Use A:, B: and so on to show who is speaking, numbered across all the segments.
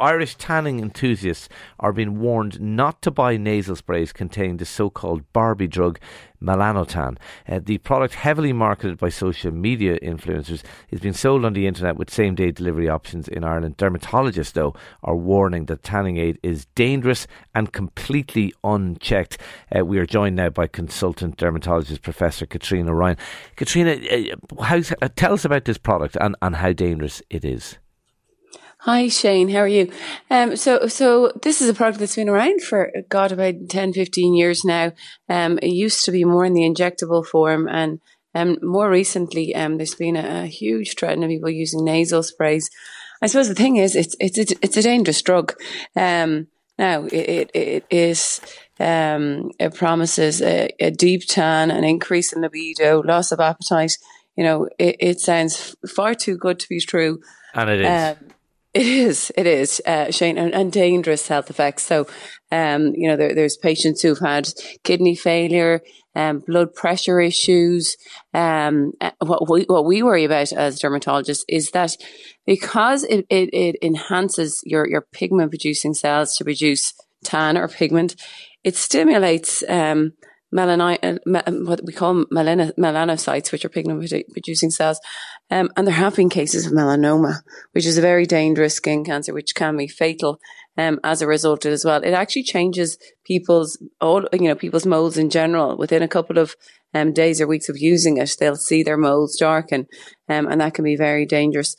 A: Irish tanning enthusiasts are being warned not to buy nasal sprays containing the so called Barbie drug Melanotan. Uh, the product, heavily marketed by social media influencers, is being sold on the internet with same day delivery options in Ireland. Dermatologists, though, are warning that tanning aid is dangerous and completely unchecked. Uh, we are joined now by consultant dermatologist Professor Caitriona Ryan. Caitriona, uh, uh, tell us about this product and, and how dangerous it is.
B: Hi Shane, how are you? Um, so, so this is a product that's been around for God about 10, 15 years now. Um, it used to be more in the injectable form, and um, more recently, um, there's been a, a, huge trend of people using nasal sprays. I suppose the thing is, it's it's it's, it's a dangerous drug. Um, now, it, it, it is um, it promises a, a, deep tan, an increase in libido, loss of appetite. You know, it, it sounds far too good to be true.
A: And it is. Um,
B: it is, it is, uh, Shane, and, and, dangerous health effects. So, um, you know, there, there's patients who've had kidney failure, um, blood pressure issues. Um, uh, what we, what we worry about as dermatologists is that because it, it, it enhances your, your pigment producing cells to produce tan or pigment, it stimulates, um, melani- uh, what we call melano- melanocytes, which are pigment producing cells. Um, and there have been cases of melanoma, which is a very dangerous skin cancer, which can be fatal. Um, as a result of as well, it actually changes people's all you know people's moles in general. Within a couple of um, days or weeks of using it, they'll see their moles darken, um, and that can be very dangerous.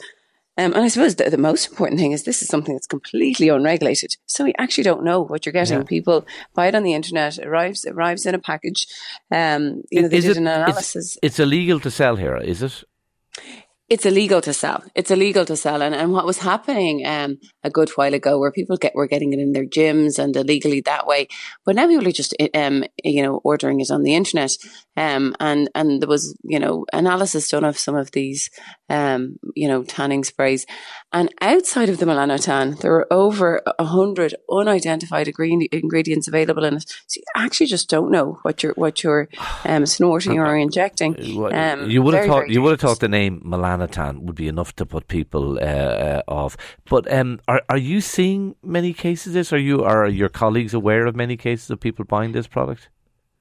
B: Um, and I suppose the, the, most important thing is this is something that's completely unregulated. So you actually don't know what you're getting. Yeah. People buy it on the internet, arrives arrives in a package. Um, you know, they is did it, an analysis.
A: It's, it's illegal to sell here, is it?
B: it's illegal to sell. It's illegal to sell. And, and what was happening um, a good while ago where people get were getting it in their gyms and illegally that way. But now people are just um, you know, ordering it on the internet. Um, and, and there was, you know, analysis done of some of these um, you know, tanning sprays. And outside of the Melanotan, there are over a hundred unidentified ingredients available in it. So you actually just don't know what you're what you're um, snorting or injecting.
A: Um, you would have thought you would have thought the name Melanotan would be enough to put people uh, uh, off. But um, are are you seeing many cases of this? Are you are your colleagues aware of many cases of people buying this product?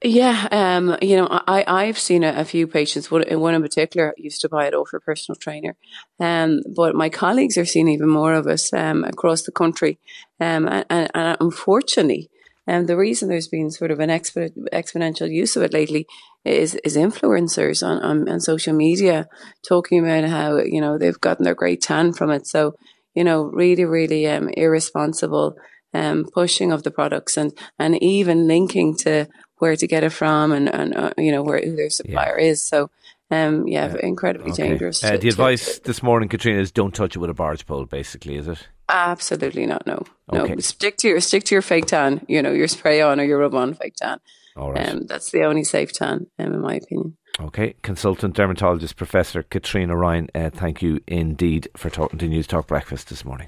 B: Yeah, um, you know, I, I've seen a, a, few patients, one, one in particular used to buy it off her personal trainer. Um, but my colleagues are seeing even more of us um, across the country. Um, and, and, unfortunately, um, the reason there's been sort of an expo- exponential use of it lately is, is influencers on, on, on social media talking about how, you know, they've gotten their great tan from it. So, you know, really, really, um, irresponsible, um, pushing of the products and, and even linking to where to get it from and, and uh, you know, where who their supplier yeah. is. So, um, yeah, yeah. incredibly okay. dangerous.
A: Uh, the advice to, this morning, Caitriona, is don't touch it with a barge pole. Basically, is it?
B: Absolutely not. No, okay. no. Stick to your stick to your fake tan. You know, your spray on or your rub on fake tan. All right. Um, that's the only safe tan, um, in my opinion.
A: Okay, consultant dermatologist Professor Caitriona Ryan. Uh, thank you indeed for talking to Newstalk Breakfast this morning.